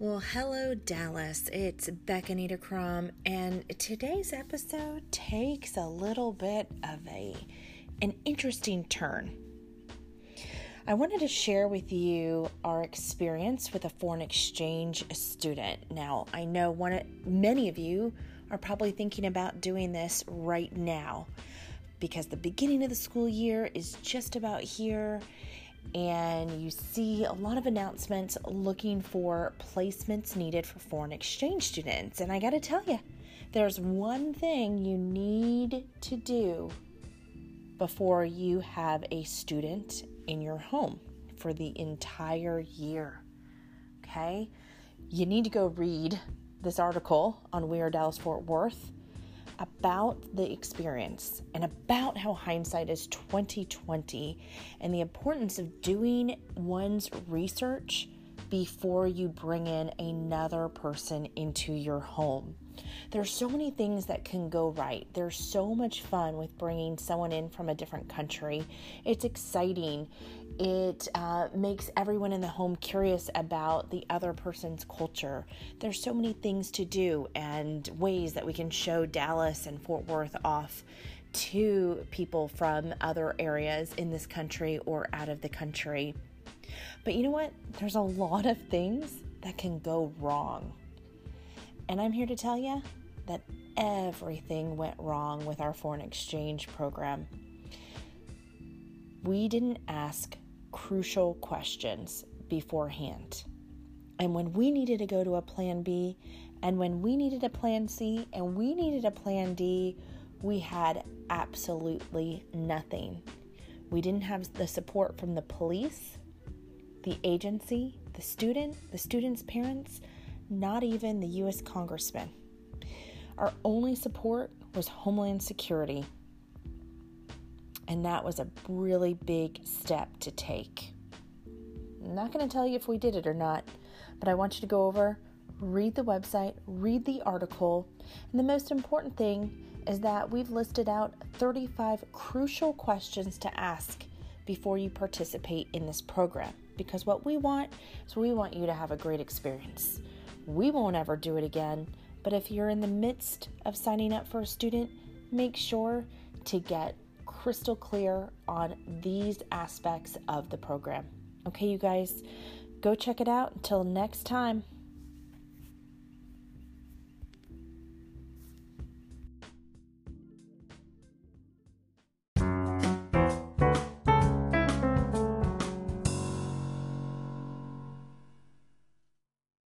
Well, hello, Dallas. It's Becca Nita Crum, and today's episode takes a little bit of a an interesting turn. I wanted to share with you our experience with a foreign exchange student. Now, I know one of, many of you are probably thinking about doing this right now because the beginning of the school year is just about here and you see a lot of announcements looking for placements needed for foreign exchange students. And I got to tell you, there's one thing you need to do before you have a student in your home for the entire year. Okay? You need to go read this article on We Are Dallas Fort Worth about the experience and about how hindsight is 2020 and the importance of doing one's research before you bring in another person into your home. There's so many things that can go right. There's so much fun with bringing someone in from a different country. It's exciting. It uh, makes everyone in the home curious about the other person's culture. There's so many things to do and ways that we can show Dallas and Fort Worth off to people from other areas in this country or out of the country. But you know what? There's a lot of things that can go wrong. And I'm here to tell you that everything went wrong with our foreign exchange program. We didn't ask crucial questions beforehand. And when we needed to go to a plan B, and when we needed a plan C, and we needed a plan D, we had absolutely nothing. We didn't have the support from the police, the agency, the student, the student's parents, not even the U.S. congressman. Our only support was Homeland Security, and that was a really big step to take. I'm not going to tell you if we did it or not, but I want you to go over, read the website, read the article, and the most important thing is that we've listed out 35 crucial questions to ask before you participate in this program. Because what we want is we want you to have a great experience. We won't ever do it again, but if you're in the midst of signing up for a student, make sure to get crystal clear on these aspects of the program. Okay, you guys, go check it out. Until next time.